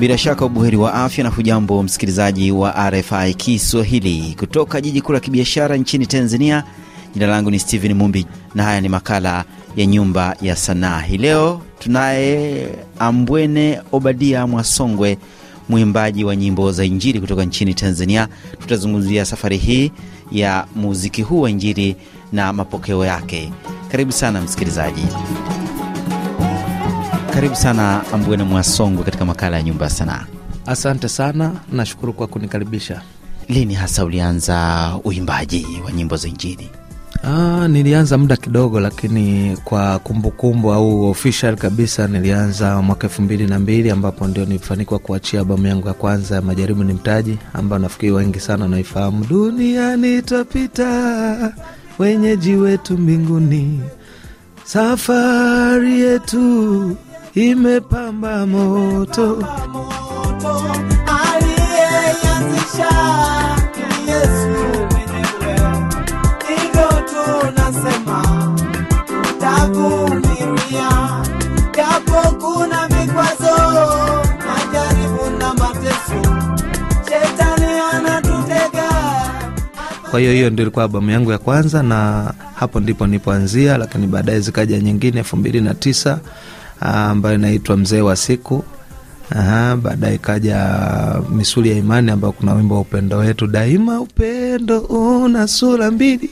Bila shaka ubuheri wa afya na hujambo msikilizaji wa RFI Kiswahili kutoka jiji kuu la kibiashara nchini Tanzania. Jina langu ni Steven Mumbi na haya ni makala ya Nyumba ya Sanaa. Hii leo tunaye Ambwene Obadia Mwasongwe, mwimbaji wa nyimbo za Injili kutoka nchini Tanzania. Tutazungumzia safari hii ya muziki huu wa Injili na mapokeo yake. Karibu sana msikilizaji. Karibu sana Ambwene Mwasongwe katika makala ya Nyumba ya Sanaa. Asante sana, nashukuru kwa kunikaribisha. Lini hasa ulianza uimbaji wa nyimbo za Injili? Ah, nilianza muda kidogo, lakini kwa kumbukumbu kumbu au official kabisa nilianza mwaka elfu mbili na mbili ambapo ndio nilifanikiwa kuachia albamu yangu ya kwanza ya Majaribu ni Mtaji, ambayo nafikiri wengi sana wanaifahamu. Duniani twapita, wenyeji wetu mbinguni, safari yetu imepamba moto, aliyeanzisha Yesu mwenyewe, hivyo tunasema tutavumilia, japo kuna mikwazo, majaribu na mateso, shetani anatutega. Kwa hiyo hiyo ndio ilikuwa albamu yangu ya kwanza, na hapo ndipo nipoanzia, lakini baadaye zikaja nyingine elfu mbili na tisa ambayo inaitwa mzee wa siku. Baadaye ikaja misuli ya imani ambayo kuna wimbo wa upendo wetu daima. Upendo una sura mbili,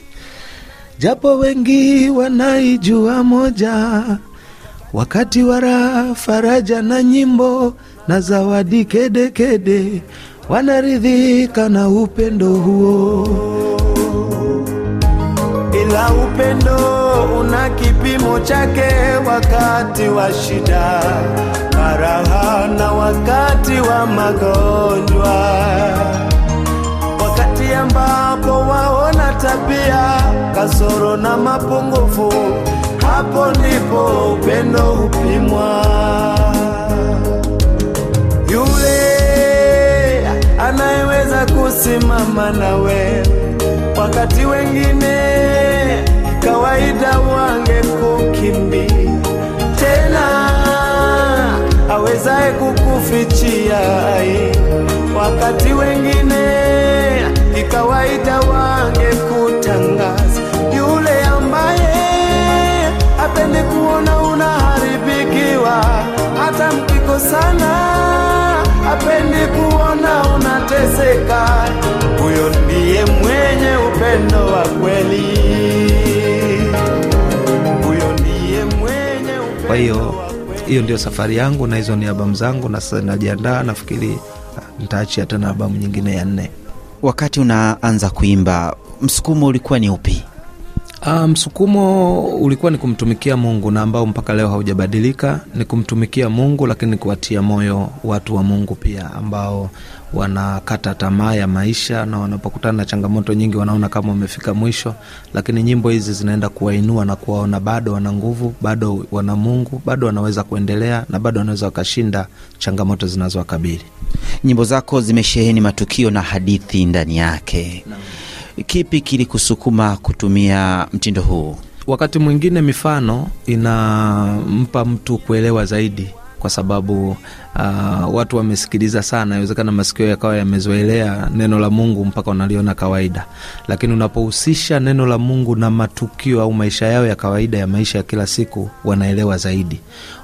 japo wengi wanaijua moja, wakati wa raha, faraja na nyimbo na zawadi kedekede, wanaridhika na upendo huo ila upendo una kipimo chake, wakati wa shida, faraha na wakati wa magonjwa, wakati ambapo waona tabia kasoro na mapungufu, hapo ndipo upendo hupimwa. Yule anayeweza kusimama nawe wakati wengine hata mkikosana apendi kuona unateseka, huyo ndiye mwenye upendo wa kweli. Huyo ndiye mwenye upendo Kwa hiyo hiyo ndio safari yangu, na hizo ni albamu zangu, na sasa najiandaa, nafikiri nitaachia tena albamu nyingine ya nne. Wakati unaanza kuimba, msukumo ulikuwa ni upi? Msukumo ulikuwa ni kumtumikia Mungu na ambao mpaka leo haujabadilika, ni kumtumikia Mungu, lakini kuwatia moyo watu wa Mungu pia ambao wanakata tamaa ya maisha na wanapokutana na changamoto nyingi wanaona kama wamefika mwisho, lakini nyimbo hizi zinaenda kuwainua na kuwaona bado wana nguvu, bado wana Mungu, bado wanaweza kuendelea na bado wanaweza wakashinda changamoto zinazowakabili. Nyimbo zako zimesheheni matukio na hadithi ndani yake. Kipi kilikusukuma kutumia mtindo huu? wakati mwingine mifano inampa mtu kuelewa zaidi kwa sababu uh, watu wamesikiliza sana, inawezekana masikio yakawa yamezoelea neno la Mungu mpaka wanaliona kawaida, lakini unapohusisha neno la Mungu na matukio au maisha yao ya kawaida ya maisha ya kila siku, wanaelewa zaidi.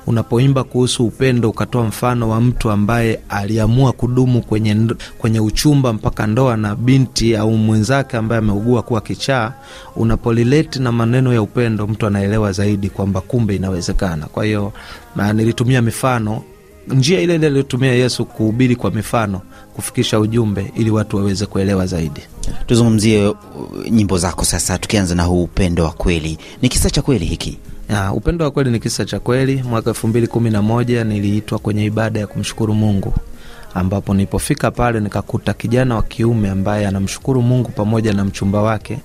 Unapoimba kuhusu upendo, ukatoa mfano wa mtu ambaye aliamua kudumu kwenye, kwenye uchumba mpaka ndoa na binti au mwenzake ambaye ameugua kuwa kichaa, unapolileti na maneno ya upendo, mtu anaelewa zaidi kwamba kumbe inawezekana. Kwa hiyo nilitumia mifano njia ile ile aliyotumia Yesu kuhubiri kwa mifano kufikisha ujumbe ili watu waweze kuelewa zaidi. Tuzungumzie uh, nyimbo zako sasa, tukianza na huu upendo wa kweli. Ni kisa cha kweli hiki? Ya, upendo wa kweli ni kisa cha kweli. Mwaka elfu mbili kumi na moja niliitwa kwenye ibada ya kumshukuru Mungu, ambapo nilipofika pale nikakuta kijana wa kiume ambaye anamshukuru Mungu pamoja na mchumba wake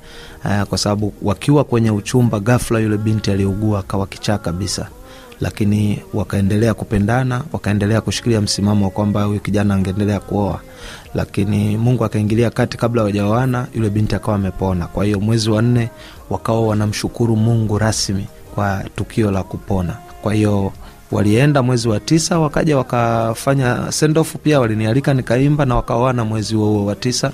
aa, kwa sababu wakiwa kwenye uchumba, ghafla yule binti aliugua akawa kichaa kabisa, lakini wakaendelea kupendana, wakaendelea kushikilia msimamo wa kwamba huyu kijana angeendelea kuoa, lakini Mungu akaingilia kati kabla hawajaoana, yule binti akawa amepona. Kwa hiyo mwezi wa nne wakawa wanamshukuru Mungu rasmi kwa tukio la kupona. Kwa hiyo walienda mwezi wa tisa wakaja wakafanya sendofu, pia walinialika nikaimba na wakaoana mwezi huo wa tisa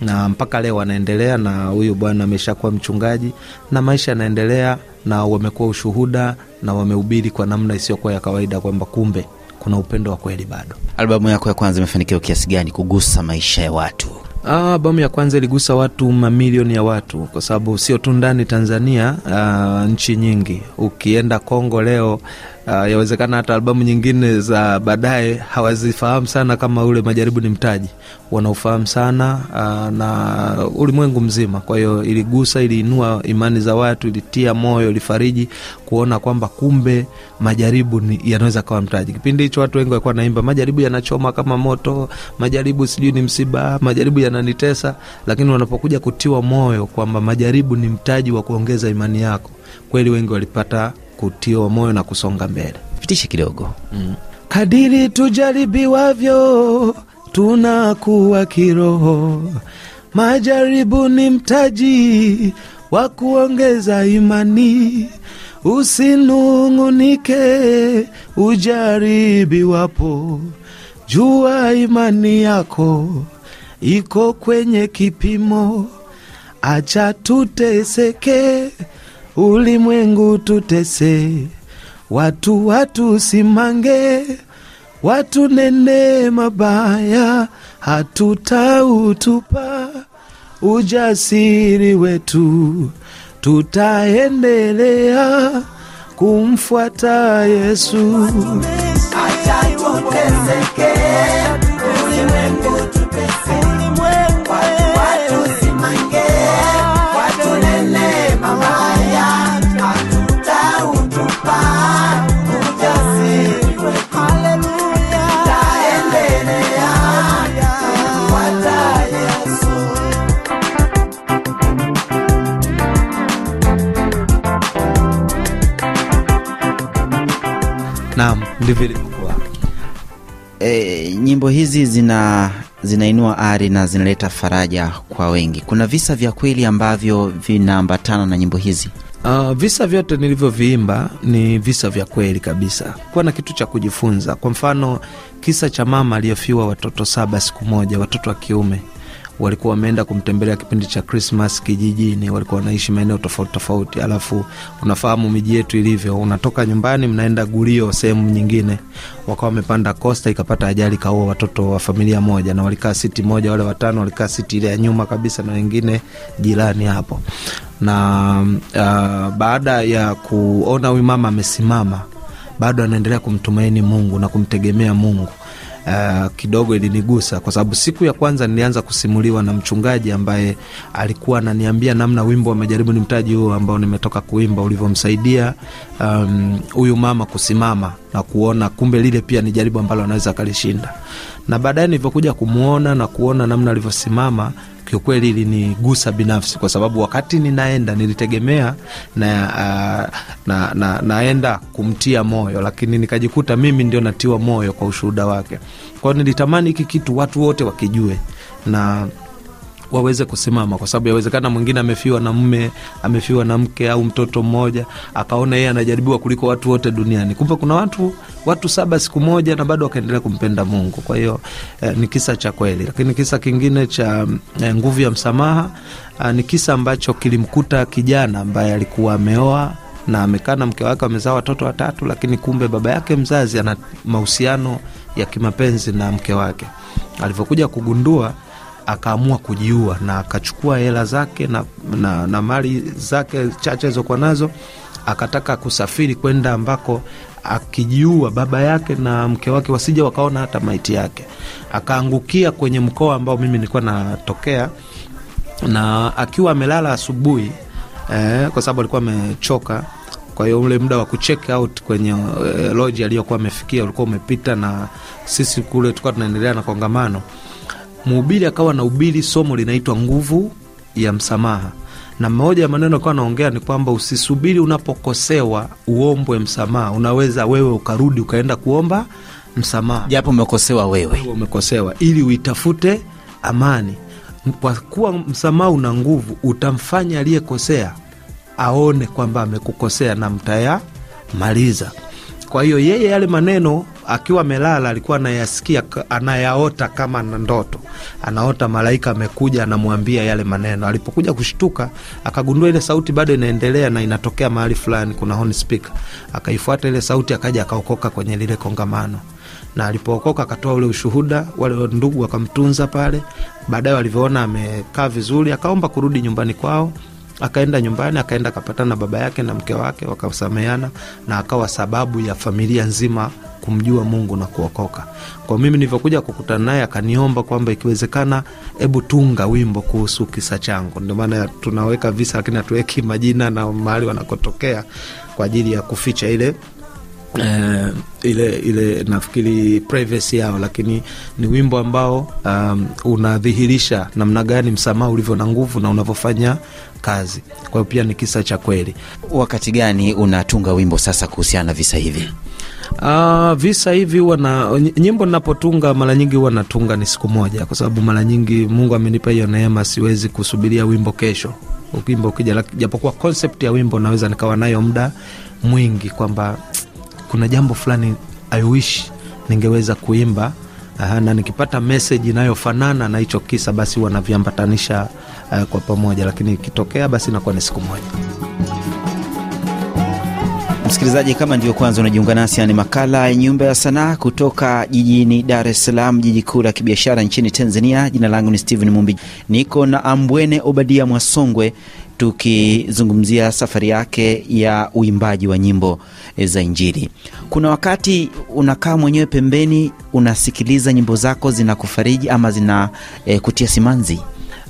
na mpaka leo wanaendelea na huyu bwana ameshakuwa mchungaji na maisha yanaendelea na wamekuwa ushuhuda na wamehubiri kwa namna isiyokuwa ya kawaida kwamba kumbe kuna upendo wa kweli bado Albamu yako ya kwanza imefanikiwa kiasi gani kugusa maisha ya watu? Ah, albamu ya kwanza iligusa watu mamilioni ya watu, kwa sababu sio tu ndani Tanzania, ah, nchi nyingi. Ukienda Kongo leo, ah, yawezekana hata albamu nyingine za baadaye hawazifahamu sana kama ule majaribu ni mtaji, wanaofahamu sana uh, na ulimwengu mzima. Kwa hiyo iligusa, iliinua imani za watu, ilitia moyo, ilifariji kuona kwamba kumbe majaribu yanaweza kawa mtaji. Kipindi hicho watu wengi walikuwa naimba majaribu yanachoma kama moto, majaribu sijui ni msiba, majaribu yananitesa, lakini wanapokuja kutiwa moyo kwamba majaribu ni mtaji wa kuongeza imani yako, kweli wengi walipata kutiwa moyo na kusonga mbele. Pitishe kidogo. Kadiri tujaribiwavyo tunakuwa kiroho, majaribu ni mtaji wa kuongeza imani. Usinung'unike ujaribiwapo, jua imani yako iko kwenye kipimo. Acha tuteseke, ulimwengu tutese, watu watusimange, watu nene mabaya, hatutautupa. Ujasiri wetu, tutaendelea kumfuata Yesu. Acha tuteseke, ndivyo ilivyokuwa. E, nyimbo hizi zina zinainua ari na zinaleta faraja kwa wengi. Kuna visa vya kweli ambavyo vinaambatana na nyimbo hizi. Uh, visa vyote nilivyoviimba ni visa vya kweli kabisa, kuwa na kitu cha kujifunza. Kwa mfano, kisa cha mama aliyofiwa watoto saba siku moja, watoto wa kiume walikuwa wameenda kumtembelea kipindi cha Krismas kijijini, walikuwa wanaishi maeneo tofauti tofauti. Alafu unafahamu miji yetu ilivyo, unatoka nyumbani mnaenda Gurio sehemu nyingine, wakawa wamepanda kosta, ikapata ajali, kaua watoto wa familia moja, na walikaa siti moja, wale watano walikaa siti ile ya nyuma kabisa, na wengine jirani hapo na uh, baada ya kuona huyu mama amesimama bado anaendelea kumtumaini Mungu na kumtegemea Mungu. Uh, kidogo ilinigusa kwa sababu siku ya kwanza nilianza kusimuliwa na mchungaji ambaye alikuwa ananiambia namna wimbo wa majaribu ni mtaji huo ambao nimetoka kuimba ulivyomsaidia um, huyu mama kusimama na kuona kumbe lile pia ni jaribu ambalo anaweza akalishinda, na baadaye nilivyokuja kumwona na kuona namna alivyosimama kiukweli ilinigusa binafsi kwa sababu wakati ninaenda nilitegemea na, uh, na, na, naenda kumtia moyo, lakini nikajikuta mimi ndio natiwa moyo kwa ushuhuda wake. Kwa nilitamani hiki kitu watu wote wakijue na waweze kusimama, kwa sababu yawezekana mwingine amefiwa na mme, amefiwa na mke au mtoto mmoja, akaona yeye anajaribiwa kuliko watu wote duniani. Kumbe kuna watu watu saba siku moja na bado wakaendelea kumpenda Mungu. Kwa hiyo eh, ni kisa cha kweli. Lakini kisa kingine cha eh, nguvu ya msamaha eh, ni kisa ambacho kilimkuta kijana ambaye alikuwa ameoa na amekaa na mke wake, wamezaa watoto watatu, lakini kumbe baba yake mzazi ana mahusiano ya kimapenzi na mke wake. Alivyokuja kugundua akaamua kujiua na akachukua hela zake na, na, na mali zake chache alizokuwa nazo, akataka kusafiri kwenda ambako akijiua baba yake na mke wake wasija wakaona hata maiti yake. Akaangukia kwenye mkoa ambao mimi nilikuwa natokea, na akiwa amelala asubuhi eh, kwa sababu alikuwa amechoka kwa hiyo ule muda wa kucheck out kwenye eh, loji aliyokuwa amefikia ulikuwa umepita, na sisi kule tulikuwa tunaendelea na kongamano. Mhubiri akawa na ubiri somo linaitwa nguvu ya msamaha, na moja ya maneno akawa naongea ni kwamba usisubiri unapokosewa uombwe msamaha, unaweza wewe ukarudi ukaenda kuomba msamaha Japo umekosewa wewe. umekosewa, ili uitafute amani. Kwa kuwa msamaha una nguvu, utamfanya aliyekosea aone kwamba amekukosea na mtayamaliza. kwa hiyo yeye yale maneno akiwa amelala alikuwa anayasikia anayaota kama na ndoto. Anaota malaika amekuja anamwambia yale maneno. Alipokuja kushtuka akagundua ile sauti bado inaendelea na inatokea mahali fulani kuna horn speaker. Akaifuata ile sauti akaja akaokoka kwenye lile kongamano. Na alipookoka akatoa ule ushuhuda wale ndugu wakamtunza pale. Baadaye walivyoona amekaa vizuri akaomba kurudi nyumbani kwao akaenda nyumbani akaenda akapatana na baba yake na mke wake wakasameana na akawa sababu ya familia nzima kumjua mungu na kuokoka. Kwa mimi nilivyokuja kukutana naye akaniomba kwamba ikiwezekana hebu tunga wimbo kuhusu kisa changu. Ndio maana tunaweka visa lakini hatuweki majina na mahali wanakotokea kwa ajili ya kuficha ile eh, ile ile nafikiri privacy yao lakini ni wimbo ambao um, unadhihirisha namna gani msamaha ulivyo na nguvu na unavyofanya kazi. Kwa hiyo pia ni kisa cha kweli. Wakati gani unatunga wimbo sasa kuhusiana na visa hivi? Uh, visa hivi huwa na nyimbo ninapotunga mara nyingi huwa natunga ni siku moja, kwa sababu mara nyingi Mungu amenipa hiyo neema, siwezi kusubiria wimbo kesho. Wimbo ukija, japokuwa concept ya wimbo naweza nikawa nayo muda mwingi kwamba kuna jambo fulani I ningeweza kuimba Aha, na nikipata meseji inayofanana na hicho kisa basi huwa uh, kwa pamoja, lakini ikitokea basi inakuwa ni siku moja. Msikilizaji kama ndio kwanza unajiunga nasi ni makala ya nyumba ya sanaa kutoka jijini dar es salaam jiji kuu la kibiashara nchini tanzania. Jina langu ni stephen mumbi. Niko na ambwene obadia mwasongwe tukizungumzia safari yake ya uimbaji wa nyimbo za injili. Kuna wakati unakaa mwenyewe pembeni unasikiliza nyimbo zako zinakufariji ama zina e, kutia simanzi?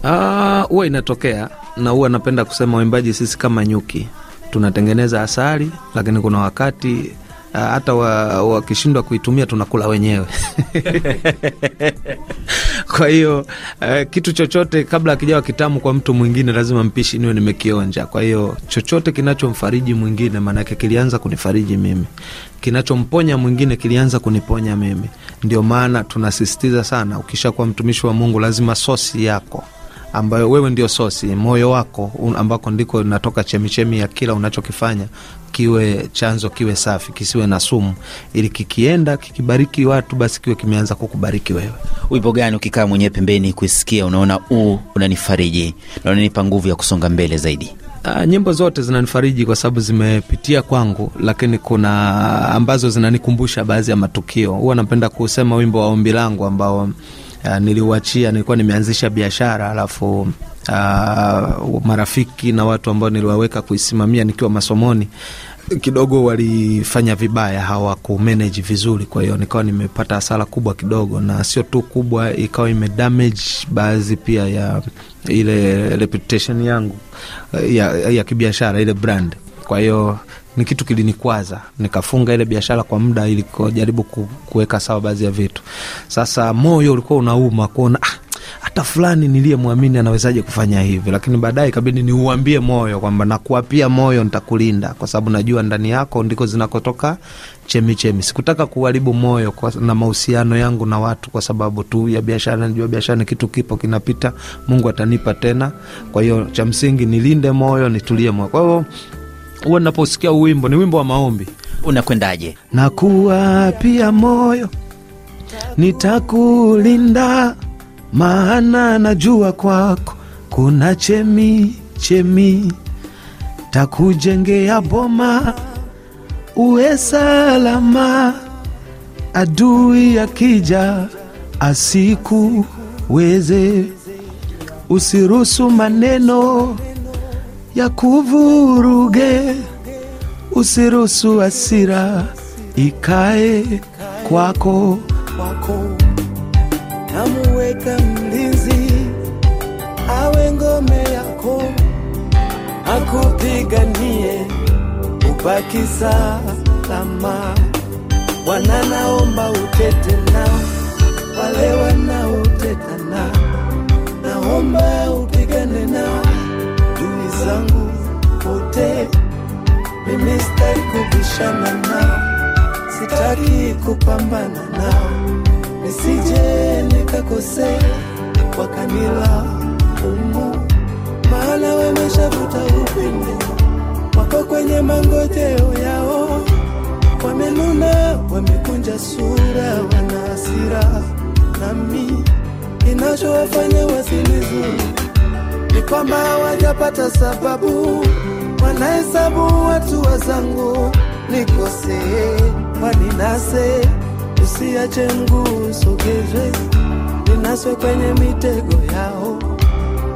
Ah, huwa inatokea na huwa napenda kusema waimbaji sisi kama nyuki tunatengeneza asali, lakini kuna wakati hata hata wa- wakishindwa kuitumia tunakula wenyewe. Kwa hiyo eh, kitu chochote kabla akijawa kitamu kwa mtu mwingine lazima mpishi niwe nimekionja. Kwa hiyo chochote kinachomfariji mwingine, maanake kilianza kunifariji mimi, kinachomponya mwingine kilianza kuniponya mimi. Ndio maana tunasisitiza sana, ukishakuwa mtumishi wa Mungu lazima sosi yako ambayo wewe ndio sosi, moyo wako un- ambako ndiko inatoka chemichemi ya kila unachokifanya kiwe chanzo, kiwe safi, kisiwe na sumu, ili kikienda kikibariki watu, basi kiwe kimeanza kukubariki wewe. wimbo gani ukikaa mwenyewe pembeni kuisikia unaona uu unanifariji na unanipa nguvu ya kusonga mbele zaidi Uh, nyimbo zote zinanifariji kwa sababu zimepitia kwangu, lakini kuna ambazo zinanikumbusha baadhi ya matukio. Huwa napenda kusema wimbo wa ombi langu ambao uh, niliuachia, nilikuwa nimeanzisha biashara alafu uh, marafiki na watu ambao niliwaweka kuisimamia nikiwa masomoni kidogo walifanya vibaya, hawakumanage vizuri, kwa hiyo nikawa nimepata hasara kubwa kidogo, na sio tu kubwa, ikawa imedamage baadhi pia ya ile reputation yangu ya, ya kibiashara, ile brand. Kwa hiyo ni kitu kilinikwaza, nikafunga ile biashara kwa muda ili kujaribu kuweka sawa baadhi ya vitu. Sasa moyo ulikuwa unauma kuona ah, hata fulani niliyemwamini anawezaje kufanya hivi, lakini baadaye ikabidi niuambie moyo kwamba nakuapia moyo, nitakulinda kwa sababu najua ndani yako ndiko zinakotoka chemichemi. Sikutaka kuharibu moyo kwa, na mahusiano yangu na watu kwa sababu tu ya biashara. Najua biashara ni kitu kipo kinapita, Mungu atanipa tena. Kwa hiyo cha msingi nilinde moyo, nitulie moyo. Kwa hiyo huwa ninaposikia wimbo ni wimbo wa maombi. Unakwendaje? Nakuwa pia moyo nitakulinda, maana najua kwako kuna chemi chemi, takujengea boma uwe salama, adui akija asikuweze, usiruhusu maneno ya kuvuruge usiruhusu hasira ikae kwako. kwako. namuweka mlinzi awe ngome yako akupiganie ubaki salama wana naomba utete nao wale wanaoteta nao naomba upigane nao zangu wote mimi sitaki kubishana nao sitaki kupambana nao. Nisije nikakosea wakanila umu maana wameshavuta upinde wako kwenye mangojeo yao. Wamenuna wamekunja sura, wana hasira. Nami, inachowafanya wasinizuru ni kwamba hawajapata sababu, wanahesabu watu wazangu nikosee, waninase, usiache mguu usogezwe, ninaswe kwenye mitego yao,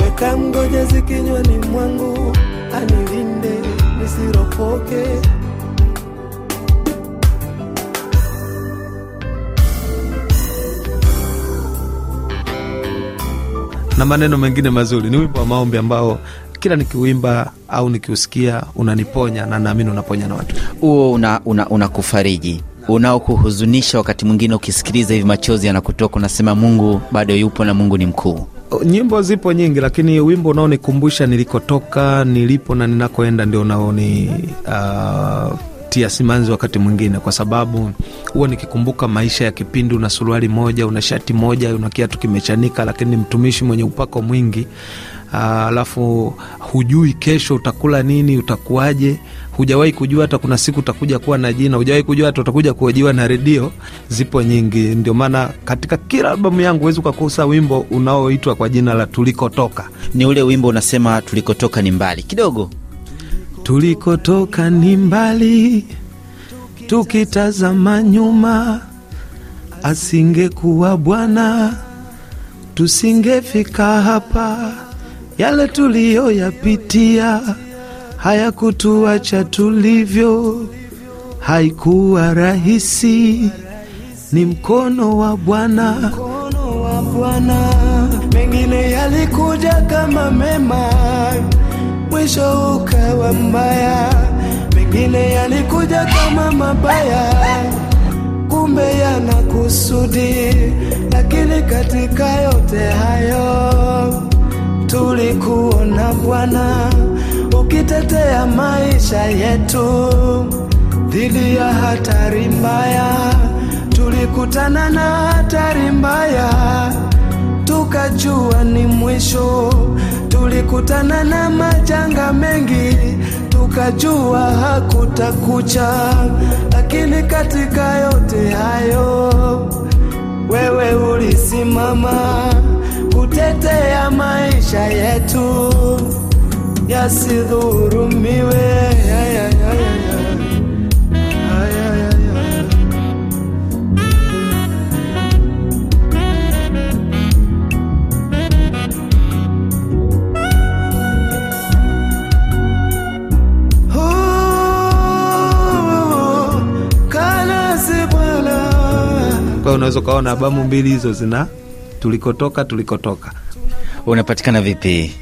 weka ngoja zikinywani mwangu, anilinde nisiropoke. Na maneno mengine mazuri. Ni wimbo wa maombi ambao kila nikiuimba au nikiusikia unaniponya, na naamini unaponya na watu. huo una, una, unaokuhuzunisha wakati mwingine ukisikiliza hivi machozi yanakutoka unasema mungu bado yupo na mungu ni mkuu Nyimbo zipo nyingi, lakini wimbo unaonikumbusha nilikotoka, nilipo na ninakoenda ndio unaoni uh, tia simanzi wakati mwingine, kwa sababu huwa nikikumbuka maisha ya kipindi, una suruali moja, una shati moja, una kiatu kimechanika, lakini mtumishi mwenye upako mwingi alafu hujui kesho utakula nini, utakuwaje, hujawahi kujua hata kuna siku utakuja kuwa na jina, hujawahi kujua hata utakuja kuojiwa na redio. Zipo nyingi, ndio maana katika kila albamu yangu huwezi ukakosa wimbo unaoitwa kwa jina la tulikotoka. ni ule wimbo unasema tulikotoka ni mbali kidogo Tulikotoka ni mbali, tukitazama nyuma, asingekuwa Bwana tusingefika hapa. Yale tuliyoyapitia hayakutuacha tulivyo, haikuwa rahisi, ni mkono wa Bwana. Mengine yalikuja kama mema, mwisho ukawa mbaya. Mengine yalikuja kama mabaya, kumbe yana kusudi. Lakini katika yote hayo tulikuona Bwana ukitetea maisha yetu dhidi ya hatari mbaya. Tulikutana na hatari mbaya, tukajua ni mwisho. Tulikutana na majanga mengi, tukajua hakutakucha. Lakini katika yote hayo wewe ulisimama kutetea maisha yetu yasidhurumiwe. Hiyo unaweza ukaona albamu mbili hizo zina tulikotoka, tulikotoka. unapatikana vipi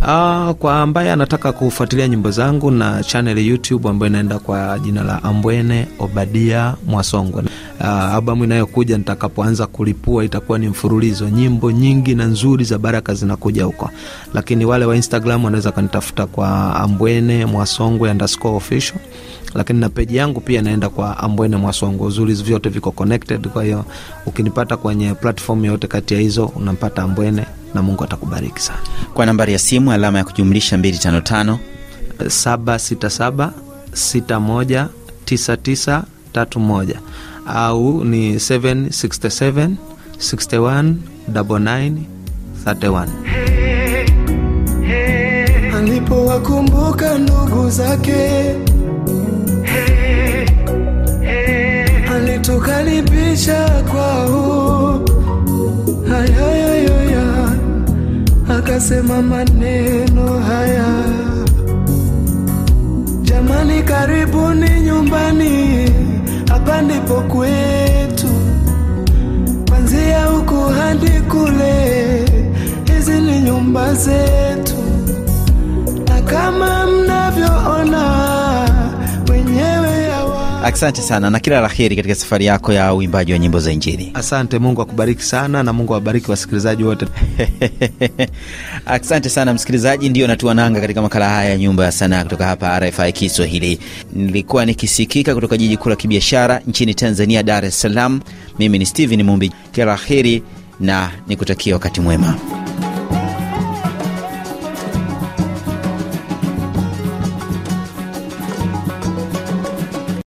Uh, kwa ambaye anataka kufuatilia nyimbo zangu na channel YouTube ambayo inaenda kwa jina la Ambwene Obadia Mwasongwe. Uh, albamu inayokuja nitakapoanza kulipua itakuwa ni mfululizo, nyimbo nyingi na nzuri za baraka zinakuja huko, lakini wale wa Instagram wanaweza kanitafuta kwa Ambwene Mwasongwe underscore official, lakini na peji yangu pia inaenda kwa Ambwene Mwasongo Uzuri vyote viko connected, kwa hiyo ukinipata kwenye platform yoyote kati ya hizo unampata Ambwene na Mungu atakubariki sana. kwa nambari ya simu alama ya kujumlisha 255 767 61 99 31 au ni 767 61 99 31. alipowakumbuka ndugu zake alitukaribisha kwao. Hayayoyoya akasema maneno haya. Jamani karibuni nyumbani hapa ndipo kwetu. Kwanzia huku hadi kule hizi ni nyumba zetu. Na kama mnavyoona asante sana na kila la heri katika safari yako ya uimbaji wa nyimbo za injili. Asante, Mungu akubariki sana na Mungu awabariki wasikilizaji wote. asante sana msikilizaji ndio natua nanga katika makala haya ya nyumba ya sanaa kutoka hapa rfi kiswahili. Nilikuwa nikisikika kutoka jiji kuu la kibiashara nchini tanzania dar es salaam. Mimi ni Steven mumbi. Kila la heri na nikutakia wakati mwema